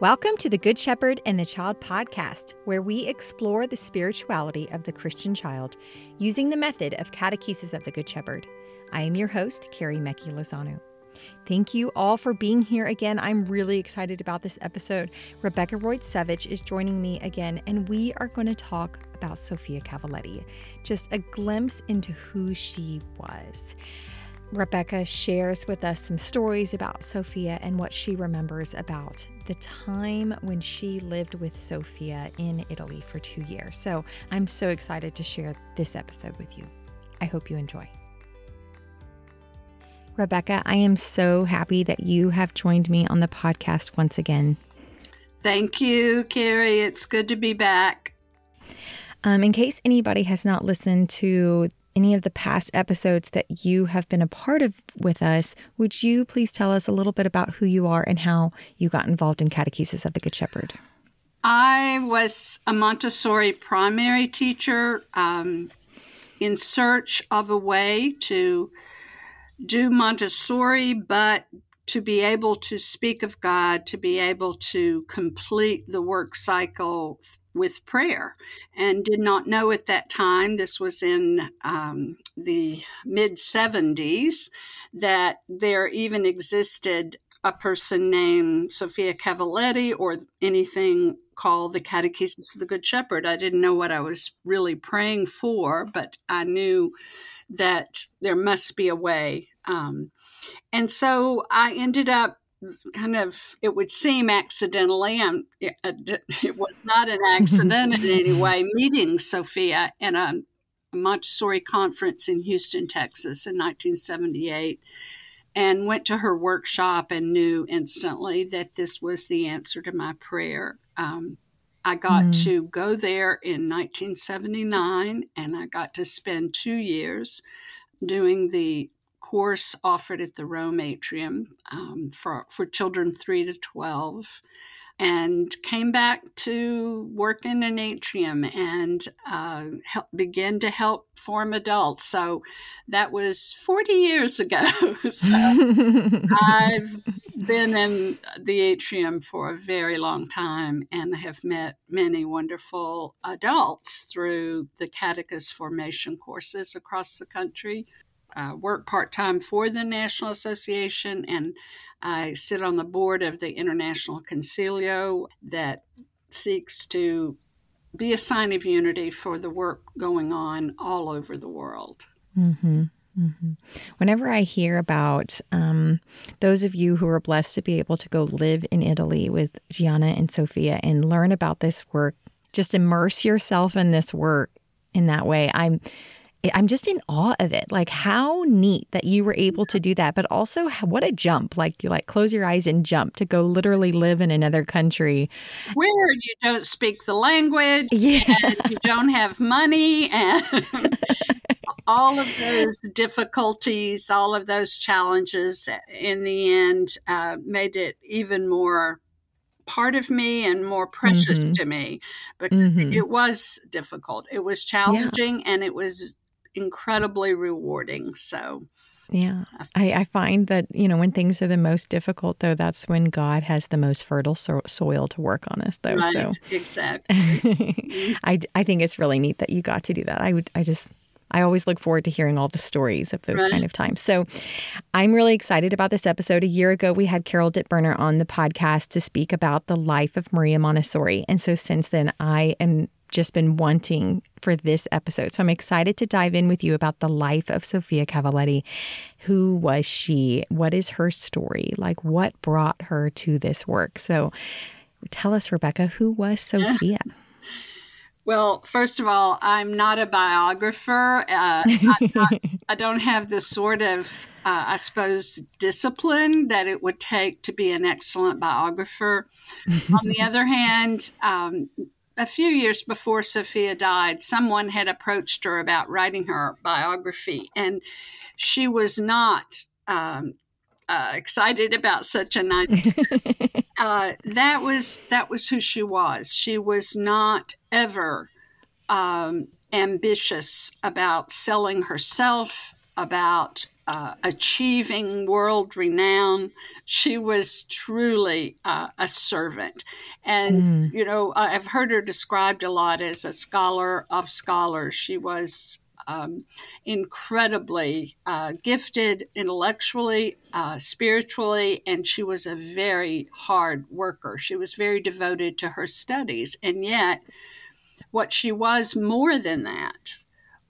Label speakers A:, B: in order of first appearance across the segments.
A: Welcome to the Good Shepherd and the Child podcast, where we explore the spirituality of the Christian child using the method of catechesis of the Good Shepherd. I am your host, Carrie Mecki Lozano. Thank you all for being here again. I'm really excited about this episode. Rebekah Rojcewicz is joining me again, and we are going to talk about Sofia Cavalletti, just a glimpse into who she was. Rebekah shares with us some stories about Sofia and what she remembers about the time when she lived with Sofia in Italy for two years. So I'm so excited to share this episode with you. I hope you enjoy. Rebekah, I am so happy that you have joined me on the podcast once again.
B: Thank you, Carrie. It's good to be back.
A: Um, in case anybody has not listened to any of the past episodes that you have been a part of with us, would you please tell us a little bit about who you are and how you got involved in Catechesis of the Good Shepherd?
B: I was a Montessori primary teacher um, in search of a way to do Montessori, but to be able to speak of God, to be able to complete the work cycle with prayer, and did not know at that time, this was in um, the mid 70s, that there even existed a person named Sofia Cavalletti or anything called the Catechesis of the Good Shepherd. I didn't know what I was really praying for, but I knew that there must be a way. Um, and so I ended up kind of, it would seem accidentally, um, it, it was not an accident in any way, meeting Sofia in a, a Montessori conference in Houston, Texas in 1978 and went to her workshop and knew instantly that this was the answer to my prayer. Um, I got mm. to go there in 1979 and I got to spend two years doing the course offered at the Rome Atrium um, for, for children 3 to 12 and came back to work in an atrium and uh, help, begin to help form adults. So that was 40 years ago. so I've been in the atrium for a very long time and have met many wonderful adults through the catechist formation courses across the country uh, work part time for the National Association, and I sit on the board of the International Concilio that seeks to be a sign of unity for the work going on all over the world.
A: Mm-hmm. Mm-hmm. Whenever I hear about um, those of you who are blessed to be able to go live in Italy with Gianna and Sofia and learn about this work, just immerse yourself in this work in that way. I'm I'm just in awe of it. Like how neat that you were able to do that, but also what a jump. Like you like close your eyes and jump to go literally live in another country
B: where you don't speak the language
A: yeah.
B: and you don't have money and all of those difficulties, all of those challenges in the end uh, made it even more part of me and more precious mm-hmm. to me because mm-hmm. it was difficult. It was challenging yeah. and it was incredibly rewarding. So,
A: yeah, I, I, find that, you know, when things are the most difficult, though, that's when God has the most fertile so- soil to work on us, though.
B: Right,
A: so,
B: exactly. Mm-hmm.
A: I, I think it's really neat that you got to do that. I would, I just, I always look forward to hearing all the stories of those right. kind of times. So I'm really excited about this episode. A year ago, we had Carol Dittberner on the podcast to speak about the life of Maria Montessori. And so since then, I am just been wanting for this episode. So I'm excited to dive in with you about the life of Sofia Cavalletti. Who was she? What is her story? Like, what brought her to this work? So tell us, Rebekah, who was Sofia?
B: Well, first of all, I'm not a biographer. Uh, not, I don't have the sort of, uh, I suppose, discipline that it would take to be an excellent biographer. On the other hand, um, a few years before Sofia died, someone had approached her about writing her biography, and she was not um, uh, excited about such an idea. uh, that was that was who she was. She was not ever um, ambitious about selling herself, about uh, achieving world renown. She was truly uh, a servant. And, mm. you know, I've heard her described a lot as a scholar of scholars. She was um, incredibly uh, gifted intellectually, uh, spiritually, and she was a very hard worker. She was very devoted to her studies. And yet, what she was more than that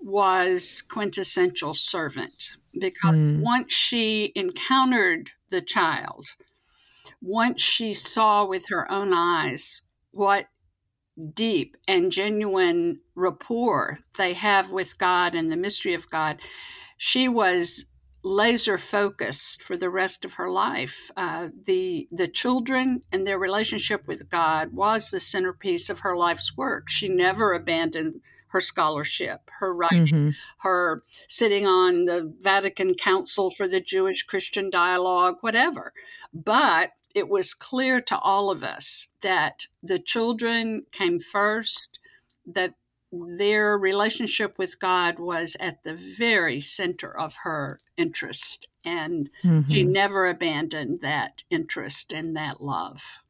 B: was quintessential servant because mm. once she encountered the child, once she saw with her own eyes what deep and genuine rapport they have with God and the mystery of God, she was laser focused for the rest of her life. Uh, the the children and their relationship with God was the centerpiece of her life's work. She never abandoned her scholarship, her writing, mm-hmm. her sitting on the Vatican Council for the Jewish Christian Dialogue, whatever. But it was clear to all of us that the children came first, that their relationship with God was at the very center of her interest. And mm-hmm. she never abandoned that interest and that love.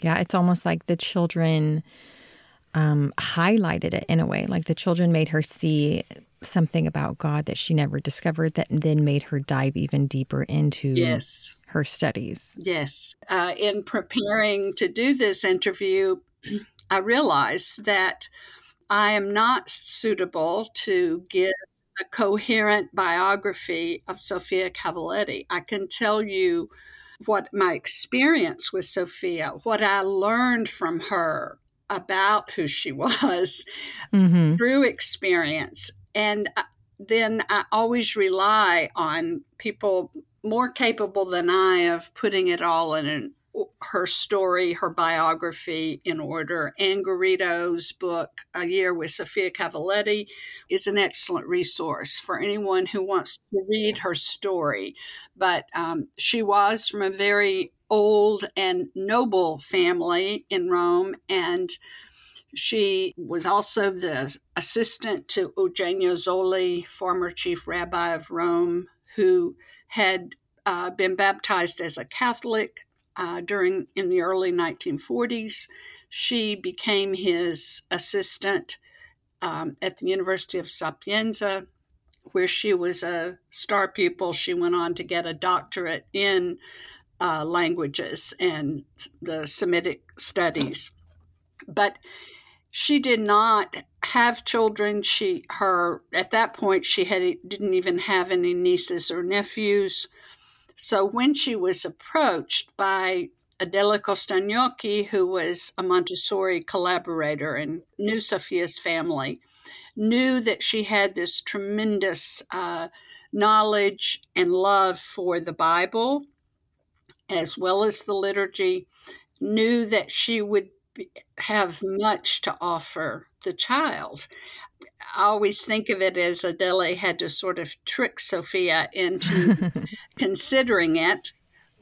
A: Yeah, it's almost like the children um, highlighted it in a way. Like the children made her see something about God that she never discovered, that then made her dive even deeper into
B: yes.
A: her studies.
B: Yes. Uh, in preparing to do this interview, I realized that I am not suitable to give a coherent biography of Sofia Cavalletti. I can tell you what my experience with Sofia, what I learned from her, about who she was mm-hmm. through experience. And uh, then I always rely on people more capable than I of putting it all in an, her story, her biography in order. Ann Garrido's book, A Year with Sofia Cavalletti, is an excellent resource for anyone who wants to read her story. But um, she was from a very old and noble family in Rome, and she was also the assistant to Eugenio Zolli, former chief rabbi of Rome, who had uh, been baptized as a Catholic uh, during in the early 1940s. She became his assistant um, at the University of Sapienza, where she was a star pupil. She went on to get a doctorate in uh, languages and the Semitic studies. But she did not have children. She her at that point she had didn't even have any nieces or nephews. So when she was approached by Adele Costa Gnocchi, who was a Montessori collaborator and knew Sofia's family, knew that she had this tremendous uh, knowledge and love for the Bible as well as the liturgy, knew that she would have much to offer the child. I always think of it as Adele had to sort of trick Sofia into considering it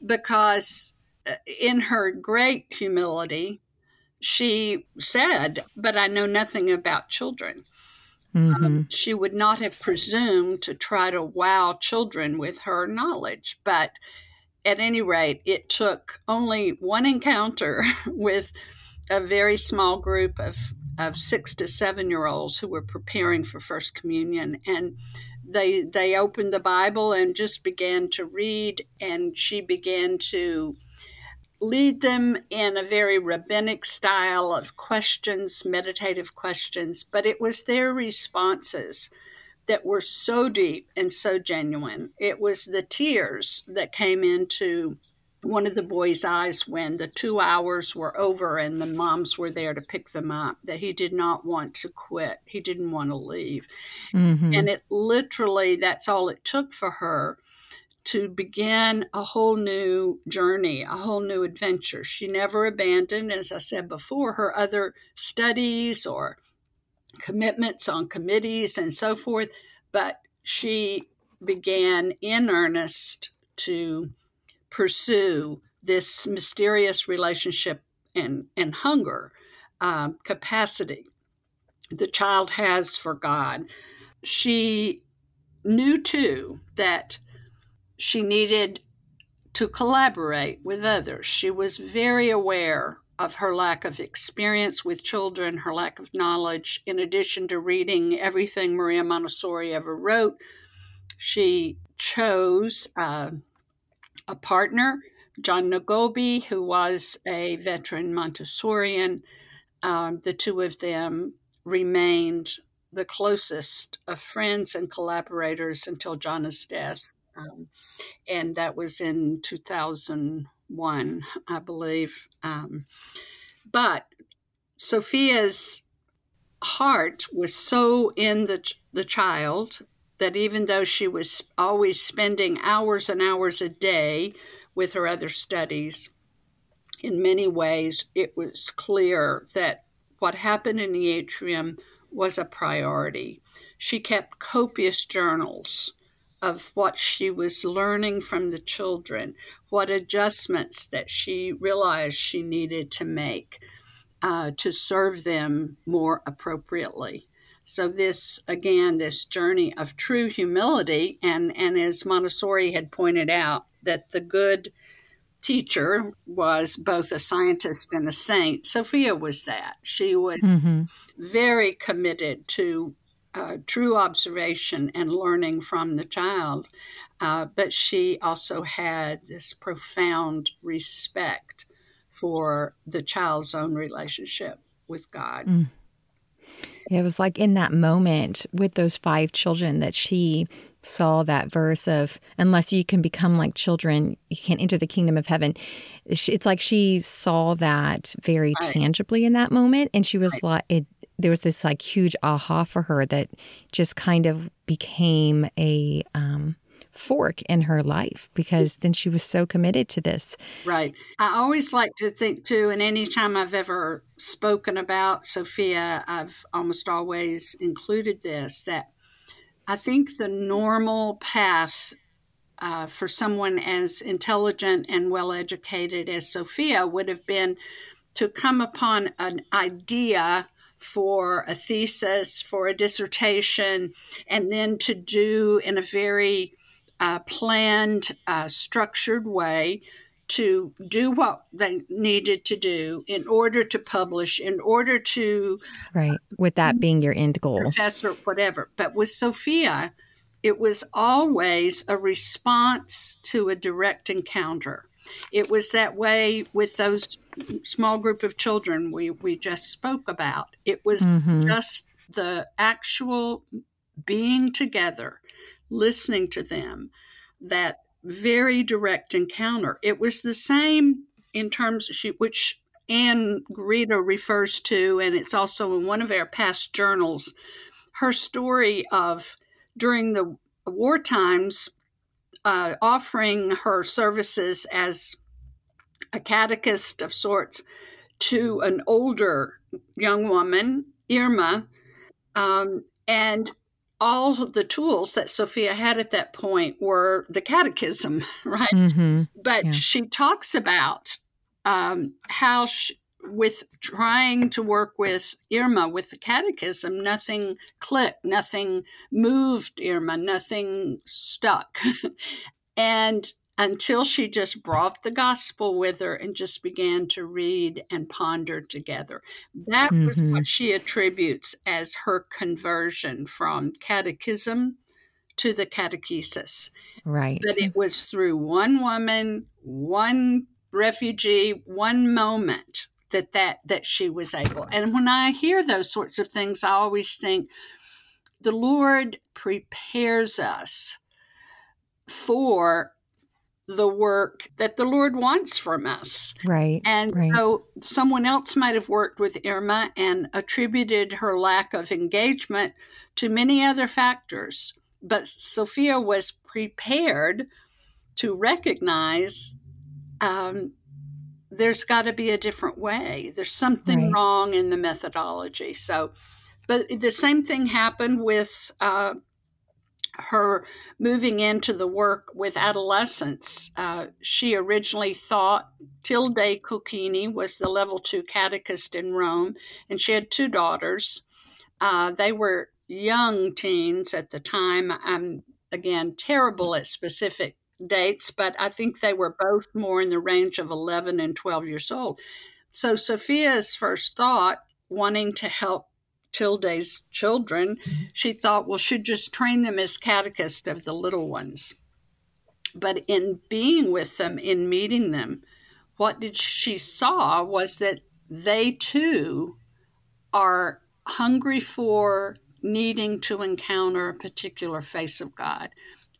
B: because, uh, in her great humility, she said, But I know nothing about children. Mm-hmm. Um, she would not have presumed to try to wow children with her knowledge, but at any rate, it took only one encounter with a very small group of, of six to seven year olds who were preparing for First Communion. And they, they opened the Bible and just began to read, and she began to lead them in a very rabbinic style of questions, meditative questions, but it was their responses that were so deep and so genuine. It was the tears that came into one of the boys' eyes when the two hours were over and the moms were there to pick them up, that he did not want to quit. He didn't want to leave. Mm-hmm. And it literally, that's all it took for her to begin a whole new journey, a whole new adventure. She never abandoned, as I said before, her other studies or commitments on committees and so forth, but she began in earnest to pursue this mysterious relationship and, and hunger uh, capacity the child has for God. She knew too that she needed to collaborate with others. She was very aware of her lack of experience with children, her lack of knowledge. In addition to reading everything Maria Montessori ever wrote, she chose uh, a partner, Gianna Gobbi, who was a veteran Montessorian. Um, the two of them remained the closest of friends and collaborators until Gianna's death. Um, and that was in 2001, I believe. Um, but Sofia's heart was so in the, the child that even though she was always spending hours and hours a day with her other studies, in many ways it was clear that what happened in the atrium was a priority. She kept copious journals of what she was learning from the children, what adjustments that she realized she needed to make uh, to serve them more appropriately. So this again, this journey of true humility, and and as Montessori had pointed out, that the good teacher was both a scientist and a saint. Sofia was that. She was mm-hmm. very committed to uh, true observation and learning from the child. Uh, but she also had this profound respect for the child's own relationship with God. Mm.
A: It was like in that moment with those five children that she saw that verse of, unless you can become like children, you can't enter the kingdom of heaven. It's like she saw that very right. tangibly in that moment. And she was right. like, it, there was this like huge aha for her that just kind of became a um, fork in her life because then she was so committed to this.
B: Right. I always like to think too, and anytime I've ever spoken about Sofia, I've almost always included this that I think the normal path uh, for someone as intelligent and well educated as Sofia would have been to come upon an idea for a thesis, for a dissertation, and then to do in a very uh, planned, uh, structured way to do what they needed to do in order to publish, in order to.
A: Right. With that being your end goal.
B: Professor, whatever. But with Sofia, it was always a response to a direct encounter. It was that way with those small group of children we, we just spoke about. It was mm-hmm. just the actual being together, listening to them, that very direct encounter. It was the same in terms of she, which Ann Garrido refers to, and it's also in one of our past journals, her story of during the war times uh, offering her services as a catechist of sorts to an older young woman, Irma, um, and all the tools that Sofia had at that point were the catechism, right? Mm-hmm. But yeah. she talks about um, how, she, with trying to work with Irma with the catechism, nothing clicked, nothing moved Irma, nothing stuck. and until she just brought the gospel with her and just began to read and ponder together. That mm-hmm. was what she attributes as her conversion from catechism to the catechesis.
A: Right.
B: That it was through one woman, one refugee, one moment that that that she was able. And when I hear those sorts of things, I always think the Lord prepares us for the work that the Lord wants from us.
A: Right.
B: And
A: right.
B: so someone else might have worked with Irma and attributed her lack of engagement to many other factors. But Sofia was prepared to recognize um, there's got to be a different way. There's something right. wrong in the methodology. So, but the same thing happened with uh, her moving into the work with adolescents. Uh, she originally thought Tilde Cocchini was the level two catechist in Rome, and she had two daughters. Uh, they were young teens at the time. I'm, again, terrible at specific dates, but I think they were both more in the range of 11 and 12 years old. So Sofia's first thought, wanting to help Tilde's children, she thought, well, she'd just train them as catechists of the little ones. But in being with them, in meeting them, what did she saw was that they too are hungry for needing to encounter a particular face of God.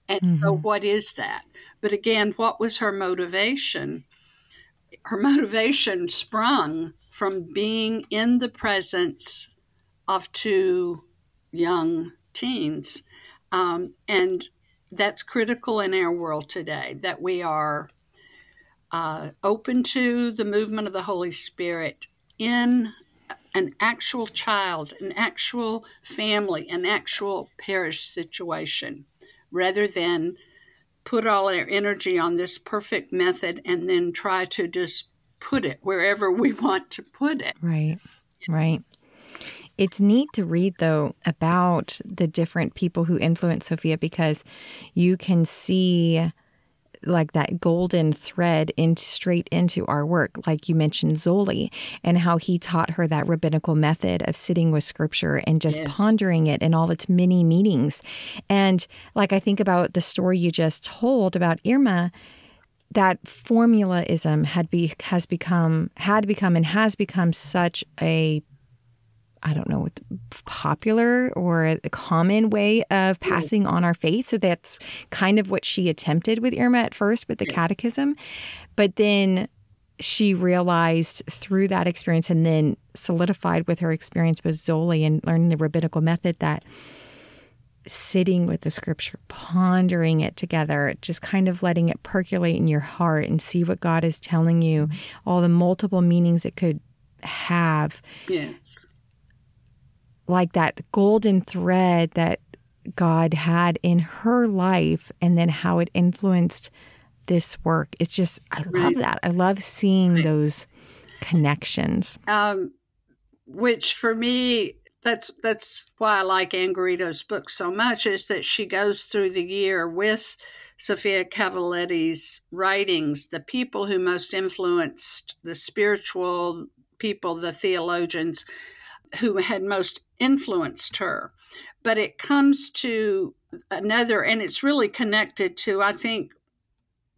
B: And mm-hmm. so, what is that? But again, what was her motivation? Her motivation sprung from being in the presence of two young teens. Um, and that's critical in our world today that we are uh, open to the movement of the Holy Spirit in an actual child, an actual family, an actual parish situation, rather than put all our energy on this perfect method and then try to just put it wherever we want to put it.
A: Right, right. It's neat to read, though, about the different people who influence Sofia because you can see like that golden thread into straight into our work like you mentioned zolli and how he taught her that rabbinical method of sitting with scripture and just yes. pondering it in all its many meanings and like i think about the story you just told about irma that formulaism had be has become had become and has become such a I don't know, what popular or a common way of passing on our faith. So that's kind of what she attempted with Irma at first with the catechism. But then she realized through that experience and then solidified with her experience with Zolli and learning the rabbinical method that sitting with the scripture, pondering it together, just kind of letting it percolate in your heart and see what God is telling you, mm-hmm. all the multiple meanings it could have.
B: Yes
A: like that golden thread that God had in her life and then how it influenced this work. It's just, I love that. I love seeing those connections.
B: Um, which for me, that's that's why I like Ann Garrido's book so much is that she goes through the year with Sofia Cavalletti's writings, the people who most influenced the spiritual people, the theologians who had most influenced her. But it comes to another, and it's really connected to, I think,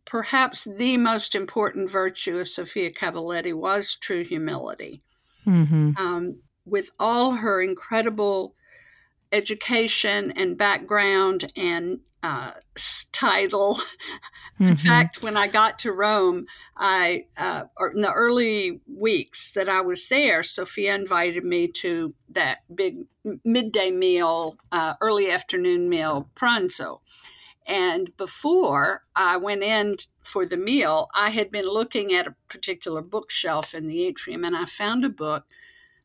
B: perhaps the most important virtue of Sofia Cavalletti was true humility. Mm-hmm. Um, with all her incredible education and background and uh, title. Mm-hmm. In fact, when I got to Rome, I uh, in the early weeks that I was there, Sofia invited me to that big midday meal, uh, early afternoon meal, pranzo. And before I went in for the meal, I had been looking at a particular bookshelf in the atrium, and I found a book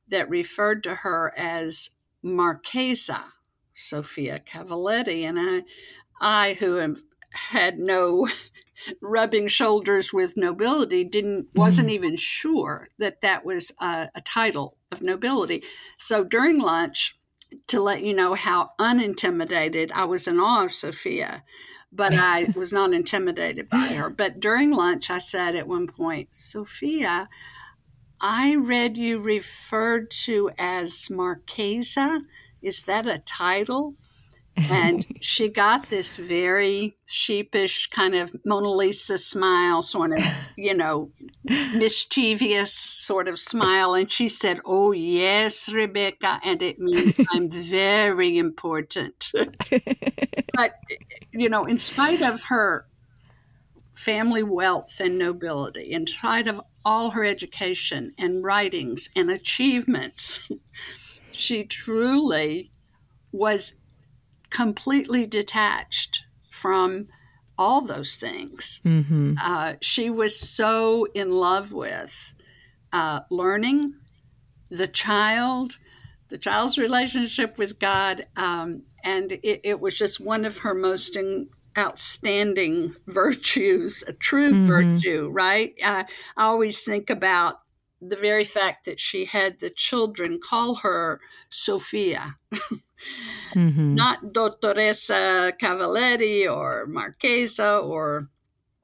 B: that referred to her as Marchesa Sofia Cavalletti. And I, I, who have had no rubbing shoulders with nobility, didn't wasn't mm. even sure that that was a, a title of nobility. So during lunch, to let you know how unintimidated I was in awe of Sofia, but I was not intimidated by her. But during lunch, I said at one point, Sofia, I read you referred to as Marchesa. Is that a title? And she got this very sheepish kind of Mona Lisa smile, sort of, you know, mischievous sort of smile. And she said, Oh, yes, Rebekah. And it means I'm very important. but, you know, in spite of her family wealth and nobility, in spite of all her education and writings and achievements, she truly was completely detached from all those things. Mm-hmm. Uh, she was so in love with uh, learning, the child, the child's relationship with God, um, and it, it, was just one of her most in, outstanding virtues, a true mm-hmm. virtue, right? Uh, I always think about the very fact that she had the children call her Sofia. mm-hmm. not Dottoressa Cavalletti or Marchesa or,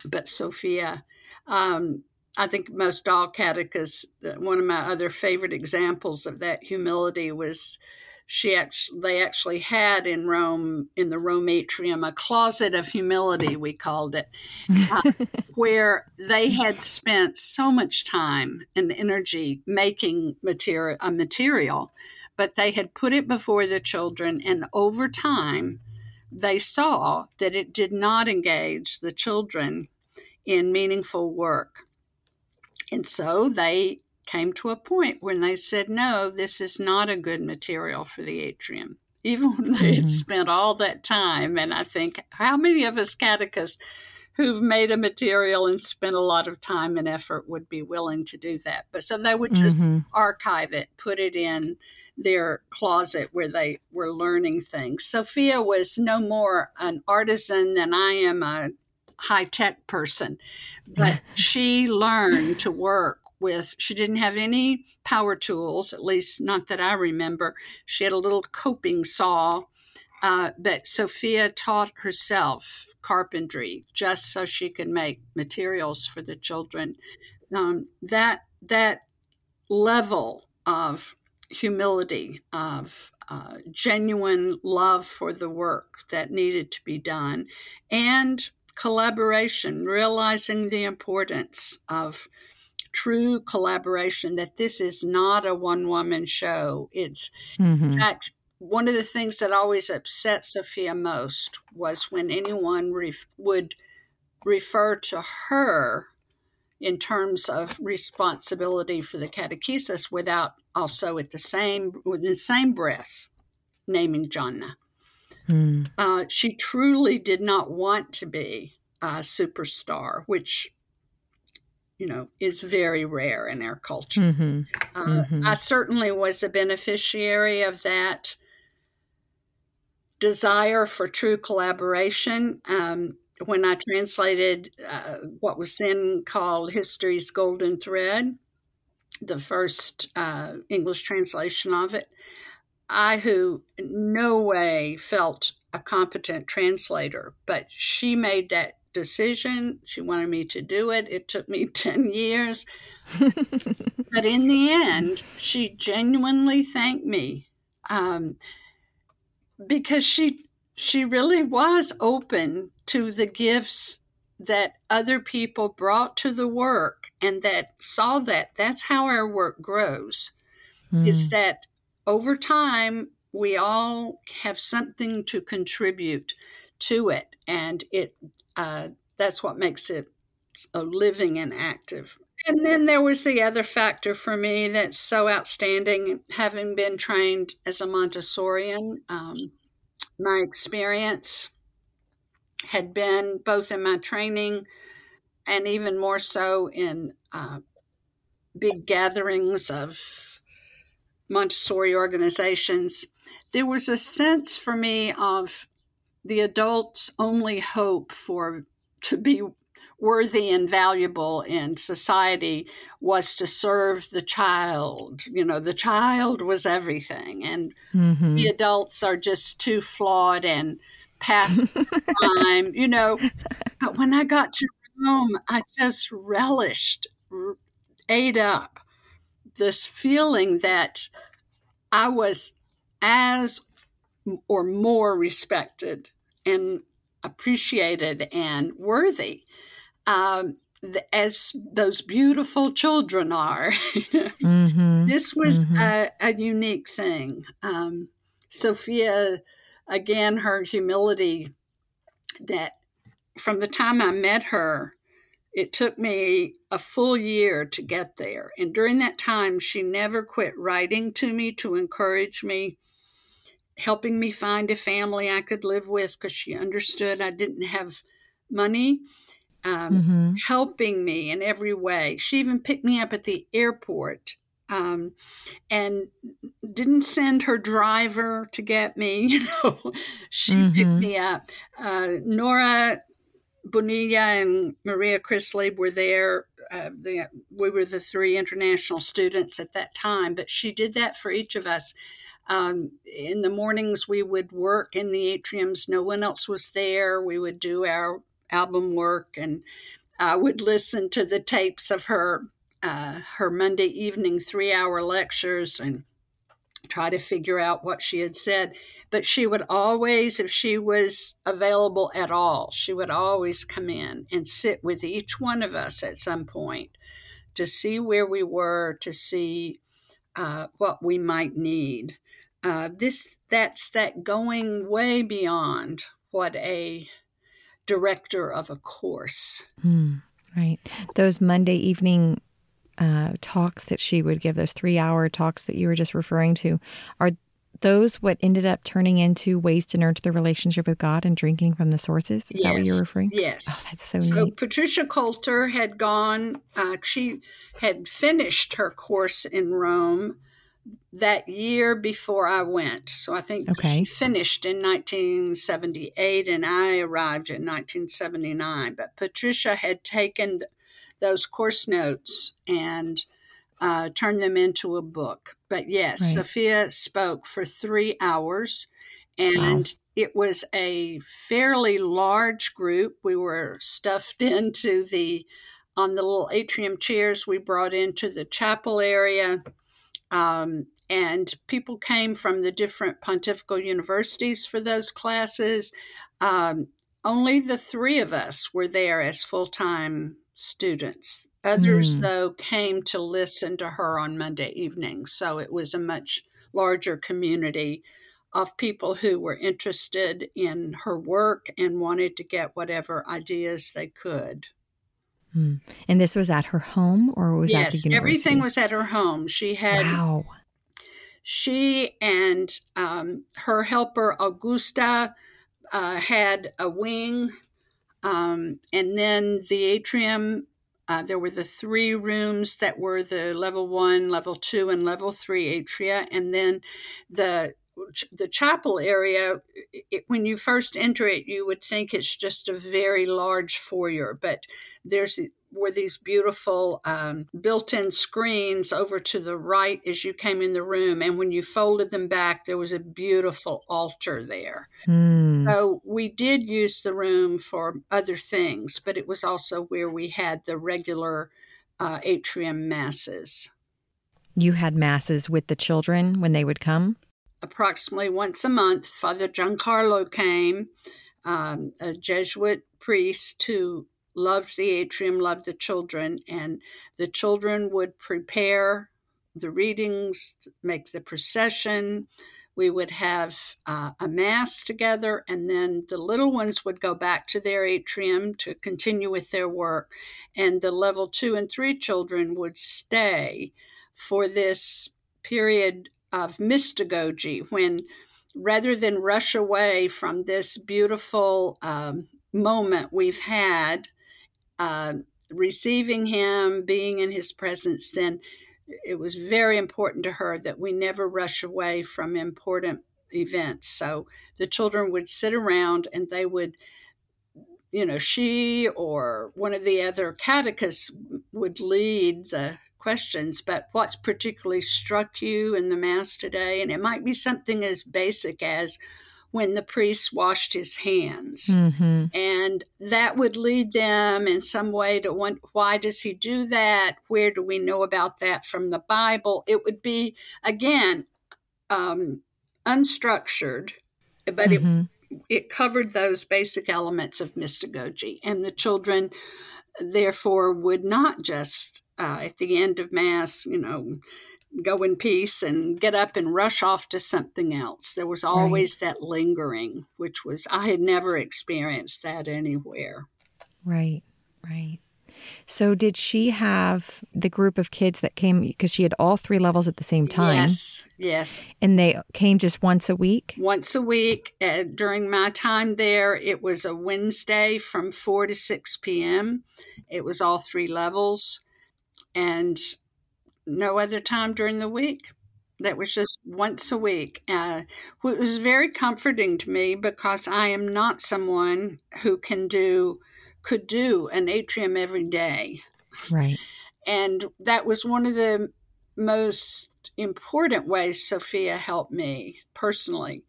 B: but Sofia. Um, I think most all catechists, one of my other favorite examples of that humility was she actually they actually had in Rome in the Rome atrium a closet of humility we called it uh, where they had spent so much time and energy making material a material but they had put it before the children and over time they saw that it did not engage the children in meaningful work and so they came to a point when they said, no, this is not a good material for the atrium. Even when they had mm-hmm. spent all that time. And I think, how many of us catechists who've made a material and spent a lot of time and effort would be willing to do that? But so they would just mm-hmm. archive it, put it in their closet where they were learning things. Sofia was no more an artisan than I am a high tech person, but she learned to work with she didn't have any power tools at least not that i remember she had a little coping saw uh, that sofia taught herself carpentry just so she could make materials for the children um, that that level of humility of uh, genuine love for the work that needed to be done and collaboration realizing the importance of true collaboration, that this is not a one woman show. It's, mm-hmm. in fact, one of the things that always upset Sofia most was when anyone ref- would refer to her in terms of responsibility for the catechesis without also at the same with the same breath naming Gianna. Mm. Uh, she truly did not want to be a superstar, which you know, is very rare in our culture. Mm-hmm. Uh, mm-hmm. I certainly was a beneficiary of that desire for true collaboration. Um, when I translated uh, what was then called History's Golden Thread, the first uh, English translation of it, I, who no way felt a competent translator, but she made that decision. She wanted me to do it. It took me 10 years. but in the end, she genuinely thanked me um, because she she really was open to the gifts that other people brought to the work and that saw that that's how our work grows mm. is hmm. that over time we all have something to contribute to it and it uh, that's what makes it a living and active. And then there was the other factor for me that's so outstanding, having been trained as a Montessorian. Um, my experience had been both in my training and even more so in uh, big gatherings of Montessori organizations. There was a sense for me of the adult's only hope for to be worthy and valuable in society was to serve the child. You know, the child was everything, and mm-hmm. the adults are just too flawed and past time. You know, but when I got to Rome, I just relished, ate up this feeling that I was as or more respected and appreciated and worthy um, as those beautiful children are. mm-hmm. This was mm-hmm. a, a, unique thing. Um, Sofia, again, her humility that from the time I met her, it took me a full year to get there. And during that time, she never quit writing to me to encourage me helping me find a family I could live with because she understood I didn't have money, um, mm-hmm. helping me in every way. She even picked me up at the airport um, and didn't send her driver to get me. You know, she mm-hmm. picked me up. Uh, Nora Bonilla and Maria Christlieb were there. Uh, the, we were the three international students at that time, but she did that for each of us Um, in the mornings, we would work in the atriums. No one else was there. We would do our album work, and I would listen to the tapes of her uh, her Monday evening three hour lectures and try to figure out what she had said. But she would always, if she was available at all, she would always come in and sit with each one of us at some point to see where we were, to see uh, what we might need. Uh, this that's that going way beyond what a director of a course.
A: Mm, right. Those Monday evening uh, talks that she would give, those three hour talks that you were just referring to, are those what ended up turning into ways to nurture the relationship with God and drinking from the sources? Is
B: yes.
A: that what you're referring?
B: Yes.
A: Oh, that's so,
B: so
A: neat.
B: Patricia Coulter had gone, uh, she had finished her course in Rome that year before I went. So I think
A: okay.
B: she finished in 1978 and I arrived in 1979. But Patricia had taken those course notes and uh, turned them into a book. But yes, right. Sofia spoke for three hours and wow. it was a fairly large group. We were stuffed into the on the little atrium chairs we brought into the chapel area. Um, and people came from the different pontifical universities for those classes. Um, only the three of us were there as full time students. Others, mm. though, came to listen to her on Monday evenings. So it was a much larger community of people who were interested in her work and wanted to get whatever ideas they could.
A: Mm. And this was at her home or was
B: yes,
A: at the university?
B: everything was at her home. She had
A: wow.
B: She and um, her helper Augusta uh, had a wing, um, and then the atrium. Uh, there were the three rooms that were the level one, level two, and level three atria, and then the the chapel area. It, when you first enter it, you would think it's just a very large foyer, but there's were these beautiful um, built in screens over to the right as you came in the room. And when you folded them back, there was a beautiful altar there. Mm. So we did use the room for other things, but it was also where we had the regular uh, atrium masses.
A: You had masses with the children when they would come?
B: Approximately once a month, Father Giancarlo came, um, a Jesuit priest who loved the atrium, loved the children, and the children would prepare the readings, make the procession. We would have uh, a mass together, and then the little ones would go back to their atrium to continue with their work, and the level two and three children would stay for this period of mystagogy when rather than rush away from this beautiful um, moment we've had uh, receiving him, being in his presence, then it was very important to her that we never rush away from important events. So the children would sit around and they would, you know, she or one of the other catechists would lead the questions, but what's particularly struck you in the Mass today? And it might be something as basic as, when the priest washed his hands. Mm-hmm. And that would lead them in some way to want, why does he do that? Where do we know about that from the Bible? It would be, again, um, unstructured, but mm-hmm. it, it covered those basic elements of mystagogy. And the children, therefore, would not just uh, at the end of Mass, you know, go in peace and get up and rush off to something else. There was always right. that lingering, which was, I had never experienced that anywhere.
A: Right, right. So, did she have the group of kids that came because she had all three levels at the same time?
B: Yes, yes.
A: And they came just once a week?
B: Once a week. Uh, during my time there, it was a Wednesday from 4 to 6 p.m. It was all three levels. And no other time during the week. That was just once a week. Uh, it was very comforting to me because I am not someone who can do could do an atrium every day.
A: Right.
B: And that was one of the most important ways Sofia helped me personally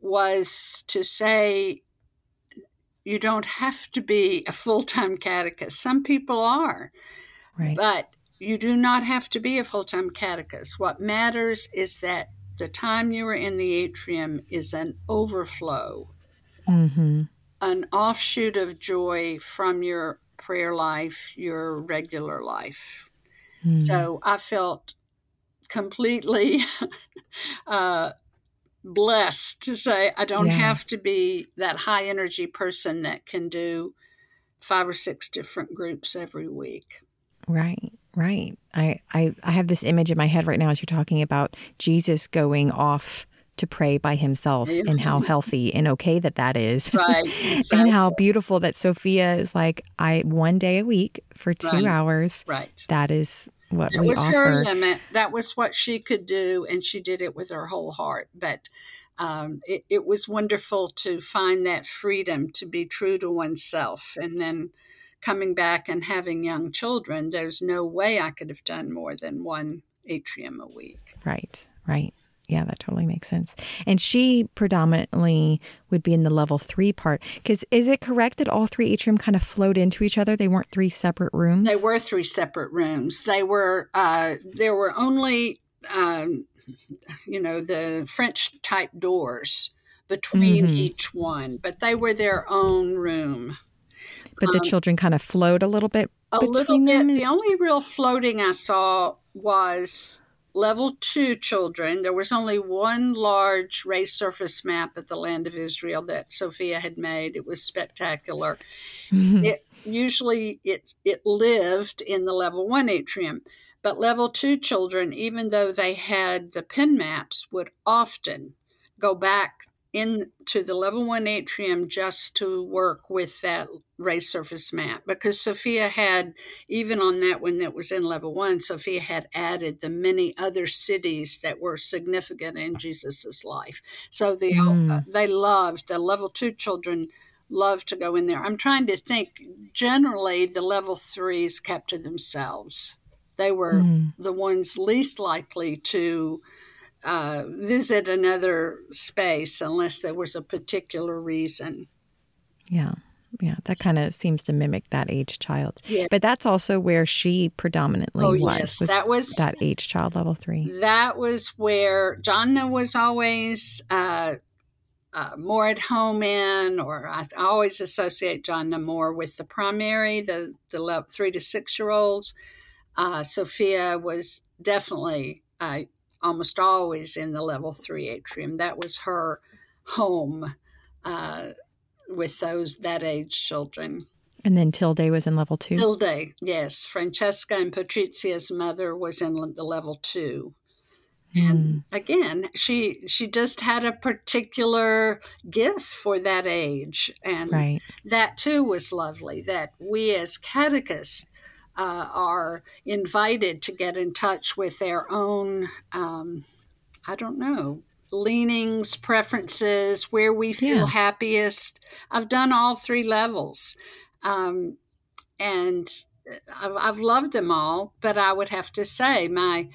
B: was to say, you don't have to be a full time catechist. Some people are,
A: right.
B: but you do not have to be a full time catechist. What matters is that the time you are in the atrium is an overflow,
A: mm-hmm.
B: an offshoot of joy from your prayer life, your regular life. Mm. So I felt completely uh, blessed to say I don't yeah. have to be that high energy person that can do five or six different groups every week.
A: Right, right. I, I, I have this image in my head right now as you're talking about Jesus going off to pray by himself and how healthy and okay that that is.
B: Right. Exactly.
A: and how beautiful that Sofia is like, I one day a week for two
B: right.
A: hours.
B: Right.
A: That is what
B: that
A: we
B: was
A: offer.
B: her limit. That was what she could do, and she did it with her whole heart. But um, it, it was wonderful to find that freedom to be true to oneself, and then coming back and having young children. There's no way I could have done more than one atrium a week.
A: Right. Right yeah, that totally makes sense. And she predominantly would be in the level three part. Because is it correct that all three atrium kind of flowed into each other? They weren't three separate rooms.
B: They were three separate rooms. They were. Uh, there were only, um, you know, the French type doors between mm-hmm. each one, but they were their own room.
A: But the um, children kind of flowed a little bit
B: a
A: between
B: little bit.
A: them.
B: The only real floating I saw was level two children, there was only one large raised surface map of the land of Israel that Sofia had made. It was spectacular. Mm-hmm. It usually it it lived in the level one atrium, but level two children, even though they had the pin maps, would often go back into the level one atrium just to work with that raised surface map because Sofia had, even on that one that was in level one, Sofia had added the many other cities that were significant in Jesus's life. So the, mm. uh, they loved, the level two children loved to go in there. I'm trying to think, generally, the level threes kept to themselves. They were mm. the ones least likely to uh, visit another space unless there was a particular reason.
A: Yeah. Yeah, that kind of seems to mimic that age child.
B: Yeah.
A: But that's also where she predominantly
B: oh,
A: was,
B: yes.
A: was.
B: That was
A: that age child level three.
B: That was where Gianna was always uh, uh, more at home in, or I always associate Gianna more with the primary, the the three to six year olds. Uh, Sofia was definitely uh, almost always in the level three atrium. That was her home uh, with those that age children.
A: And then Tilde was in level two.
B: Tilde, yes. Francesca and Patrizia's mother was in the level two. Mm. And again, she she just had a particular gift for that age, and
A: right.
B: that too was lovely. That we as catechists uh, are invited to get in touch with their own, um, I don't know, leanings, preferences, where we feel yeah. happiest. I've done all three levels. Um, and I've, I've, loved them all, but I would have to say my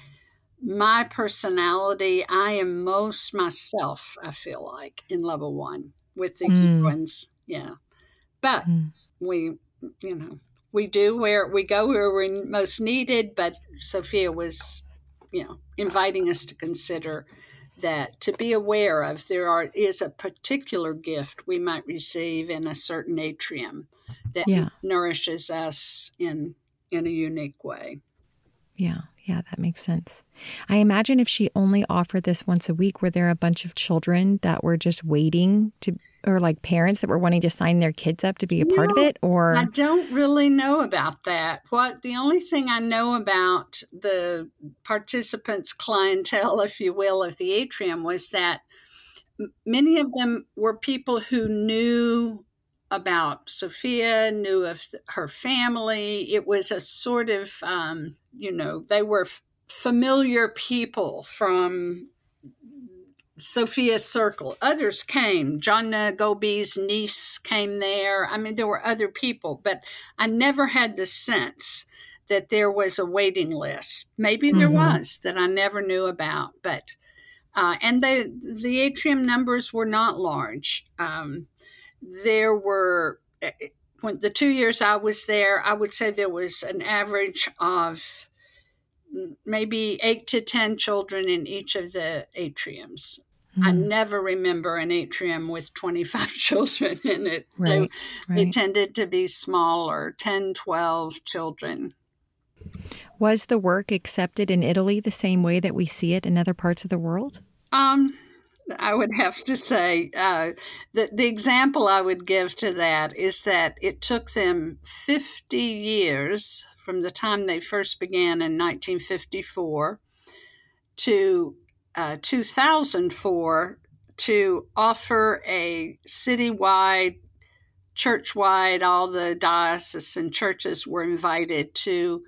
B: my personality, I am most myself, I feel like, in level one with the mm. ones. Yeah. But mm. we, you know, we do where we go where we're most needed. But Sofia was, you know, inviting us to consider that to be aware of there are is a particular gift we might receive in a certain atrium that yeah. nourishes us in in a unique way.
A: Yeah, yeah, that makes sense. I imagine if she only offered this once a week, were there a bunch of children that were just waiting to or like parents that were wanting to sign their kids up to be a part of it or
B: I don't really know about that. What the only thing I know about the participants clientele if you will of the atrium was that many of them were people who knew about Sofia, knew of her family. It was a sort of, um, you know, they were f- familiar people from Sofia's circle. Others came. Gianna Gobbi's niece came there. I mean, there were other people, but I never had the sense that there was a waiting list. Maybe there mm-hmm. was that I never knew about, but uh, and the the atrium numbers were not large. Um, there were eh, eh, when the two years I was there, I would say there was an average of maybe eight to ten children in each of the atriums. Mm. I hmm. never remember an atrium with 25 children in it. Right, they, right. they tended to be smaller, 10, 12 children.
A: Was the work accepted in Italy the same way that we see it in other parts of the world?
B: Um, I would have to say uh, that the example I would give to that is that it took them 50 years from the time they first began in 1954 to uh, 2004 to offer a citywide, church-wide, all the diocesan churches were invited to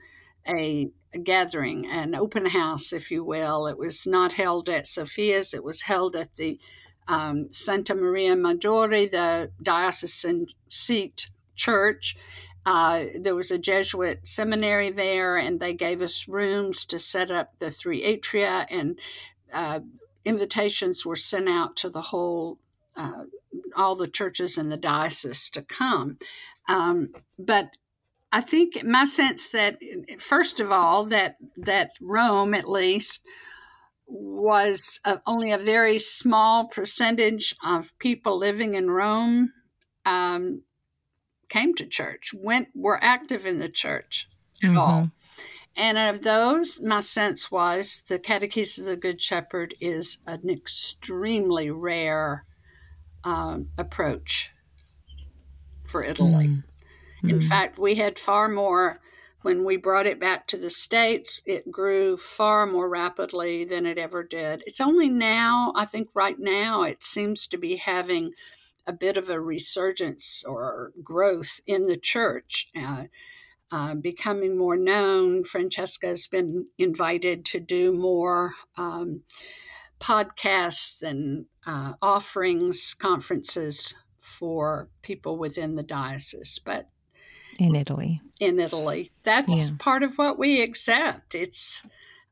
B: a, gathering, an open house, if you will. It was not held at Sofia's, it was held at the um, Santa Maria Maggiore, the diocesan seat church. Uh, there was a Jesuit seminary there, and they gave us rooms to set up the three atria, and uh, invitations were sent out to the whole, uh, all the churches in the diocese to come. Um, but I think my sense that first of all that that Rome at least was only a very small percentage of people living in Rome um, came to church, went were active in the church at mm-hmm. all. And of those, my sense was the Catechism of the Good Shepherd is an extremely rare um, approach for Italy. Mm. In mm. fact, we had far more when we brought it back to the States, it grew far more rapidly than it ever did. It's only now, I think right now, it seems to be having a bit of a resurgence or growth in the church, uh, uh, becoming more known. Francesca has been invited to do more um, podcasts and uh, offerings, conferences for people within the diocese. But
A: in Italy.
B: In Italy, that's yeah. part of what we accept. It's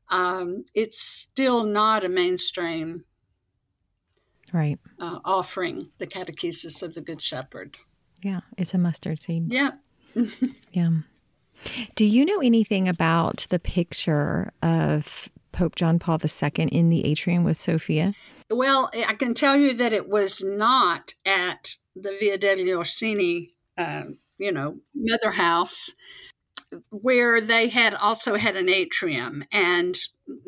B: um, it's still not a mainstream
A: right
B: uh, offering the catechesis of the Good Shepherd.
A: Yeah, it's a mustard seed.
B: Yeah,
A: yeah. Do you know anything about the picture of Pope John Paul II in the atrium with Sofia?
B: Well, I can tell you that it was not at the Via degli Orsini uh, you know, mother house where they had also had an atrium and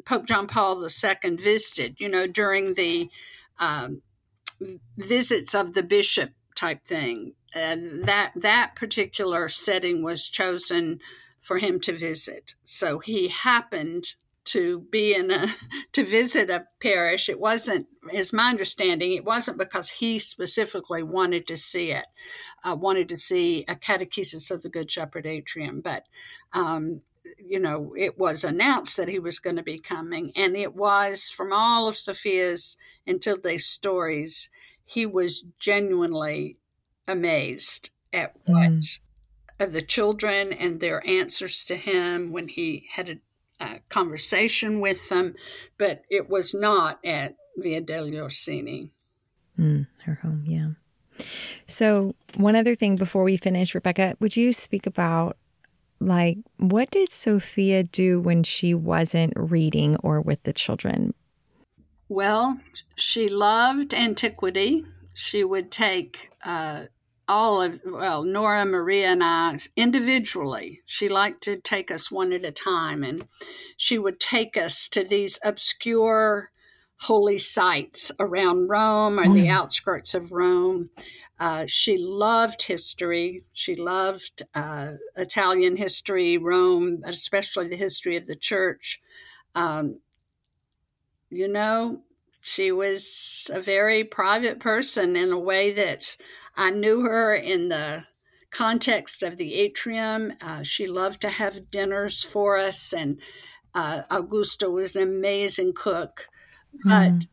B: Pope John Paul II visited, you know, during the um, visits of the bishop type thing. And that that particular setting was chosen for him to visit. So he happened to be in a to visit a parish it wasn't is my understanding it wasn't because he specifically wanted to see it uh, wanted to see a catechesis of the good shepherd atrium but um, you know it was announced that he was going to be coming and it was from all of sofia's and Tilde's stories he was genuinely amazed at what mm. of the children and their answers to him when he had a uh, conversation with them, but it was not at Via degli Orsini.
A: Mm, her home, yeah. So, one other thing before we finish, Rebekah, would you speak about like what did Sofia do when she wasn't reading or with the children?
B: Well, she loved antiquity. She would take uh, all of, well, Nora, Maria, and I individually. She liked to take us one at a time, and she would take us to these obscure holy sites around Rome or mm. the outskirts of Rome. Uh, she loved history. She loved uh, Italian history, Rome, especially the history of the church. Um, you know, she was a very private person in a way that I knew her in the context of the atrium. Uh, she loved to have dinners for us, and uh, Augusta was an amazing cook. Mm. But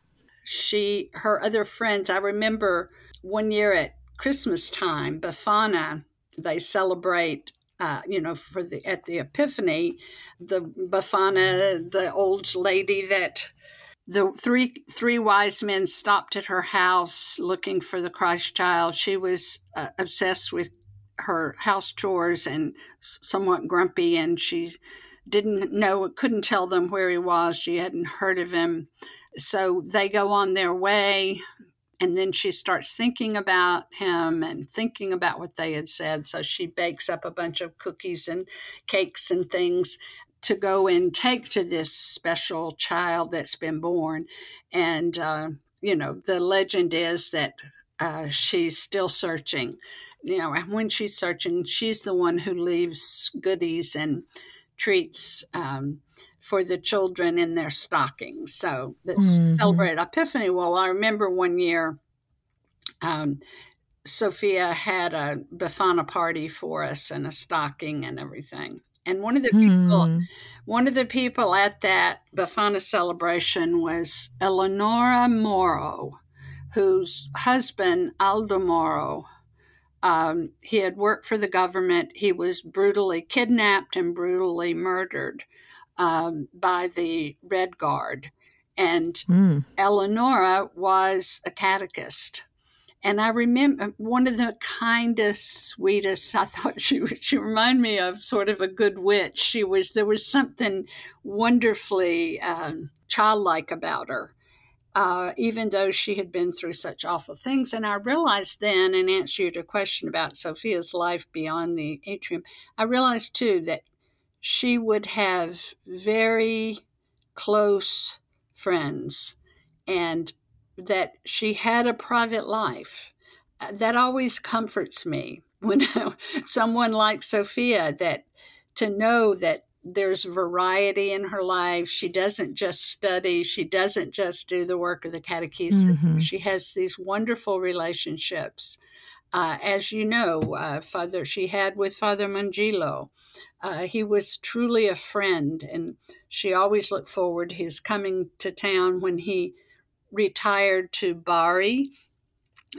B: she, her other friends, I remember one year at Christmas time, Befana, they celebrate uh, you know, for the at the Epiphany, the Befana, the old lady that the three three wise men stopped at her house looking for the Christ child. She was uh, obsessed with her house chores and somewhat grumpy, and she didn't know, couldn't tell them where he was. She hadn't heard of him, so they go on their way. And then she starts thinking about him and thinking about what they had said. So she bakes up a bunch of cookies and cakes and things to go and take to this special child that's been born. And, uh, you know, the legend is that uh, she's still searching. You know, and when she's searching, she's the one who leaves goodies and treats um, for the children in their stockings. So let's mm-hmm. celebrate Epiphany. Well, I remember one year um, Sophia had a Befana party for us and a stocking and everything. And one of the people, mm. one of the people at that Befana celebration was Eleonora Moro, whose husband Aldo Moro, um, he had worked for the government. He was brutally kidnapped and brutally murdered um, by the Red Guard, and mm. Eleonora was a catechist and I remember one of the kindest, sweetest. I thought she she reminded me of sort of a good witch. She was there was something wonderfully um, childlike about her, uh, even though she had been through such awful things. And I realized then, in answer to your question about Sofia's life beyond the atrium, I realized too that she would have very close friends and that she had a private life. Uh, that always comforts me when someone like Sofia that to know that there's variety in her life. She doesn't just study, she doesn't just do the work of the catechesis. Mm-hmm. She has these wonderful relationships. Uh, as you know, uh, Father, she had with Father Mongillo. Uh, he was truly a friend, and she always looked forward his coming to town when he retired to Bari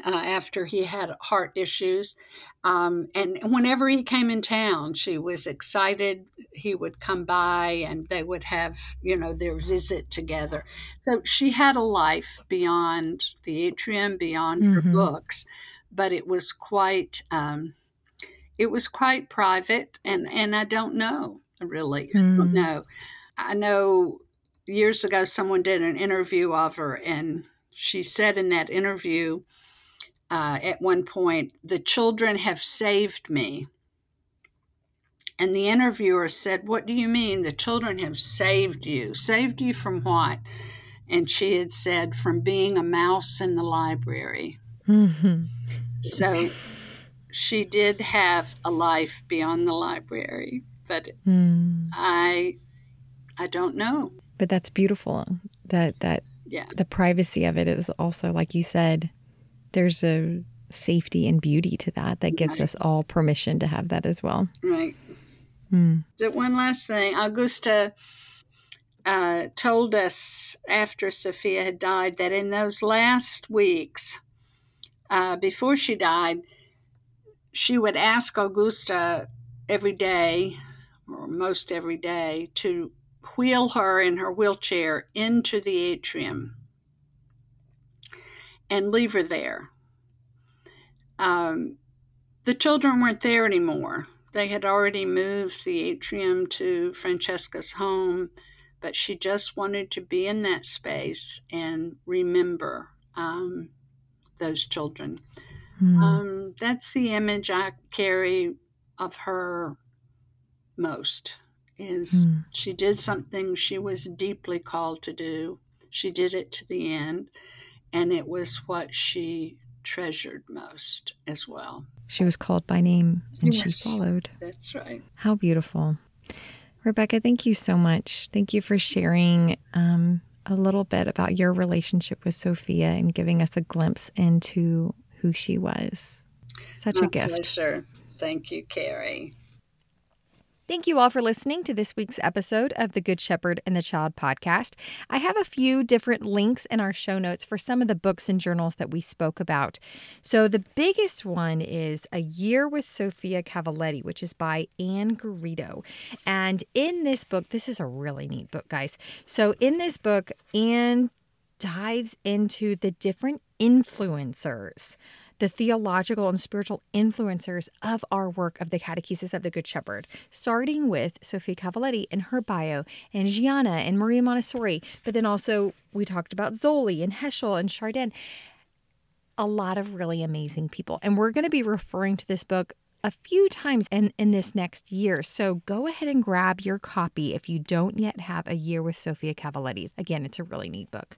B: uh, after he had heart issues. Um, and whenever he came in town, she was excited. He would come by and they would have, you know, their visit together. So she had a life beyond the atrium, beyond mm-hmm. her books, but it was quite, um, it was quite private. And, and I don't know, really. Mm. I don't mm. know. I know years ago, someone did an interview of her, and she said in that interview uh, at one point, The children have saved me. And the interviewer said, What do you mean the children have saved you? Saved you from what? And she had said, From being a mouse in the library. Mm-hmm. So she did have a life beyond the library, but mm. I I don't know
A: but that's beautiful that that
B: yeah
A: the privacy of it is also like you said there's a safety and beauty to that that gives right. us all permission to have that as well
B: right mm. so one last thing augusta uh, told us after sofia had died that in those last weeks uh, before she died she would ask augusta every day or most every day to wheel her in her wheelchair into the atrium and leave her there. Um, the children weren't there anymore. They had already moved the atrium to Francesca's home, but she just wanted to be in that space and remember um, those children. Mm. Um, that's the image I carry of her most is mm. she did something she was deeply called to do. She did it to the end, and it was what she treasured most as well.
A: She was called by name and yes, she followed.
B: That's right.
A: How beautiful. Rebekah, thank you so much. Thank you for sharing um, a little bit about your relationship with Sofia and giving us a glimpse into who she was. Such
B: My
A: a gift.
B: Pleasure. Thank you, Carrie.
A: Thank you all for listening to this week's episode of the Good Shepherd and the Child podcast. I have a few different links in our show notes for some of the books and journals that we spoke about. So, the biggest one is A Year with Sofia Cavalletti, which is by Ann Garrido. And in this book, this is a really neat book, guys. So, in this book, Ann dives into the different influencers the theological and spiritual influencers of our work of the Catechesis of the Good Shepherd, starting with Sofia Cavalletti in her bio, and Gianna and Maria Montessori, but then also we talked about Zolli and Heschel and Chardin. A lot of really amazing people. And we're going to be referring to this book a few times in, in this next year. So go ahead and grab your copy if you don't yet have A Year with Sofia Cavalletti. Again, it's a really neat book.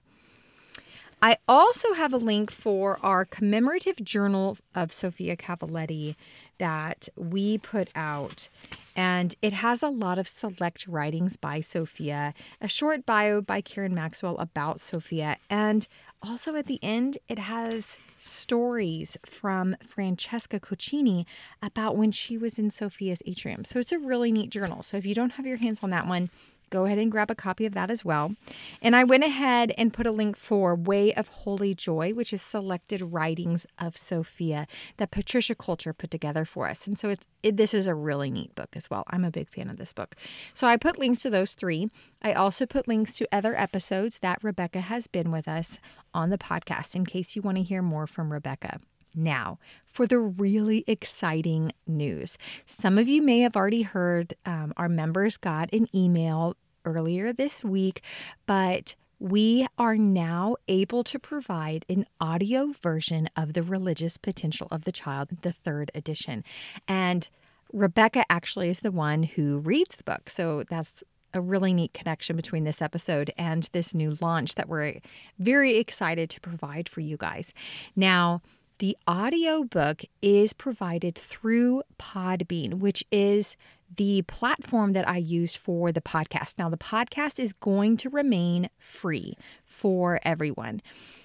A: I also have a link for our commemorative journal of Sofia Cavalletti that we put out. And it has a lot of select writings by Sofia, a short bio by Karen Maxwell about Sofia. and also at the end, it has stories from Francesca Cocchini about when she was in Sofia's atrium. So it's a really neat journal. So if you don't have your hands on that one, go ahead and grab a copy of that as well. And I went ahead and put a link for Way of Holy Joy, which is selected writings of Sofia that Patricia Coulter put together for us. And so it's it, this is a really neat book as well. I'm a big fan of this book. So I put links to those three. I also put links to other episodes that Rebekah has been with us on the podcast in case you want to hear more from Rebekah. Now, for the really exciting news. Some of you may have already heard um, our members got an email earlier this week, but we are now able to provide an audio version of The Religious Potential of the Child, the third edition. And Rebekah actually is the one who reads the book. So that's a really neat connection between this episode and this new launch that we're very excited to provide for you guys. Now, the audiobook is provided through Podbean, which is the platform that I use for the podcast. Now, the podcast is going to remain free for everyone.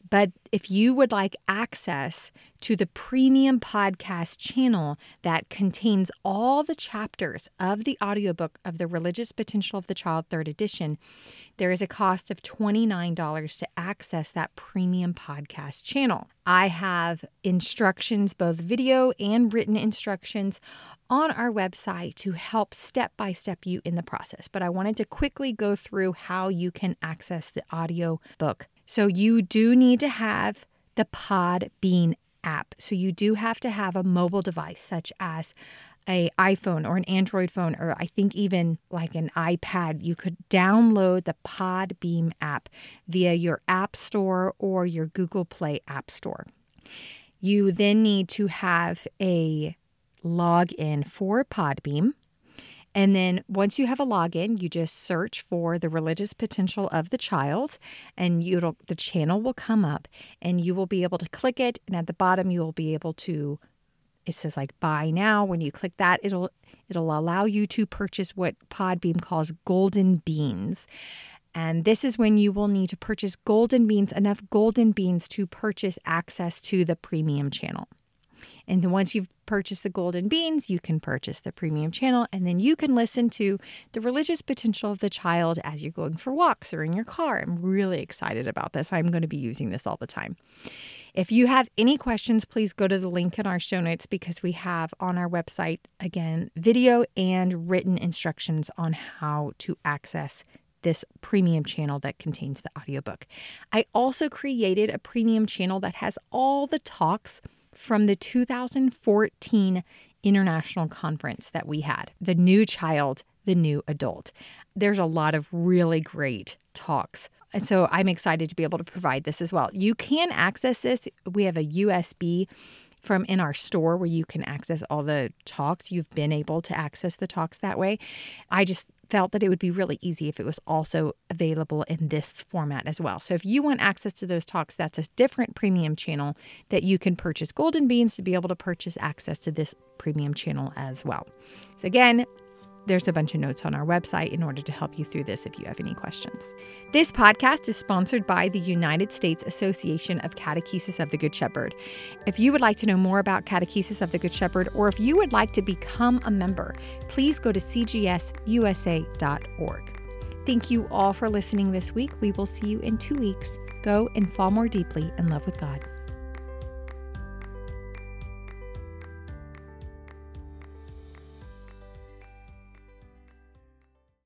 A: But if you would like access to the premium podcast channel that contains all the chapters of the audiobook of The Religious Potential of the Child, third edition, there is a cost of $29 to access that premium podcast channel. I have instructions, both video and written instructions, on our website to help step by step you in the process. But I wanted to quickly go through how you can access the audio book. So you do need to have the Podbean app. So you do have to have a mobile device such as a iPhone or an Android phone or I think even like an iPad, you could download the Podbean app via your App Store or your Google Play App Store. You then need to have a login for Podbean. And then once you have a login, you just search for the religious potential of the child and you'll the channel will come up and you will be able to click it and at the bottom you will be able to it says like buy now when you click that it'll it'll allow you to purchase what Podbean calls golden beans. And this is when you will need to purchase golden beans, enough golden beans to purchase access to the premium channel. And then once you've purchased the golden beans, you can purchase the premium channel, and then you can listen to the religious potential of the child as you're going for walks or in your car. I'm really excited about this. I'm going to be using this all the time. If you have any questions, please go to the link in our show notes because we have on our website, again, video and written instructions on how to access this premium channel that contains the audiobook. I also created a premium channel that has all the talks from the 2014 international conference that we had The New Child, the New Adult. There's a lot of really great talks. And so I'm excited to be able to provide this as well. You can access this. We have a USB from in our store where you can access all the talks. You've been able to access the talks that way. I just felt that it would be really easy if it was also available in this format as well. So if you want access to those talks, that's a different premium channel that you can purchase golden beans to be able to purchase access to this premium channel as well. So again, there's a bunch of notes on our website in order to help you through this if you have any questions. This podcast is sponsored by the United States Association of Catechesis of the Good Shepherd. If you would like to know more about Catechesis of the Good Shepherd, or if you would like to become a member, please go to cgsusa.org. Thank you all for listening this week. We will see you in two weeks. Go and fall more deeply in love with God.